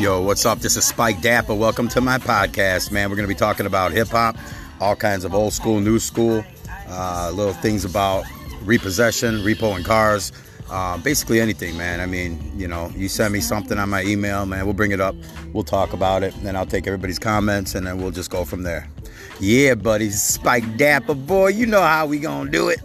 Yo, what's up? This is Spike Dapper. Welcome to my podcast, man. We're going to be talking about hip hop, all kinds of old school, new school, uh, little things about repossession, repoing cars, uh, basically anything, man. I mean, you know, you send me something on my email, man, we'll bring it up, we'll talk about it, then I'll take everybody's comments, and then we'll just go from there. Yeah, buddy, Spike Dapper, boy, you know how we gonna do it.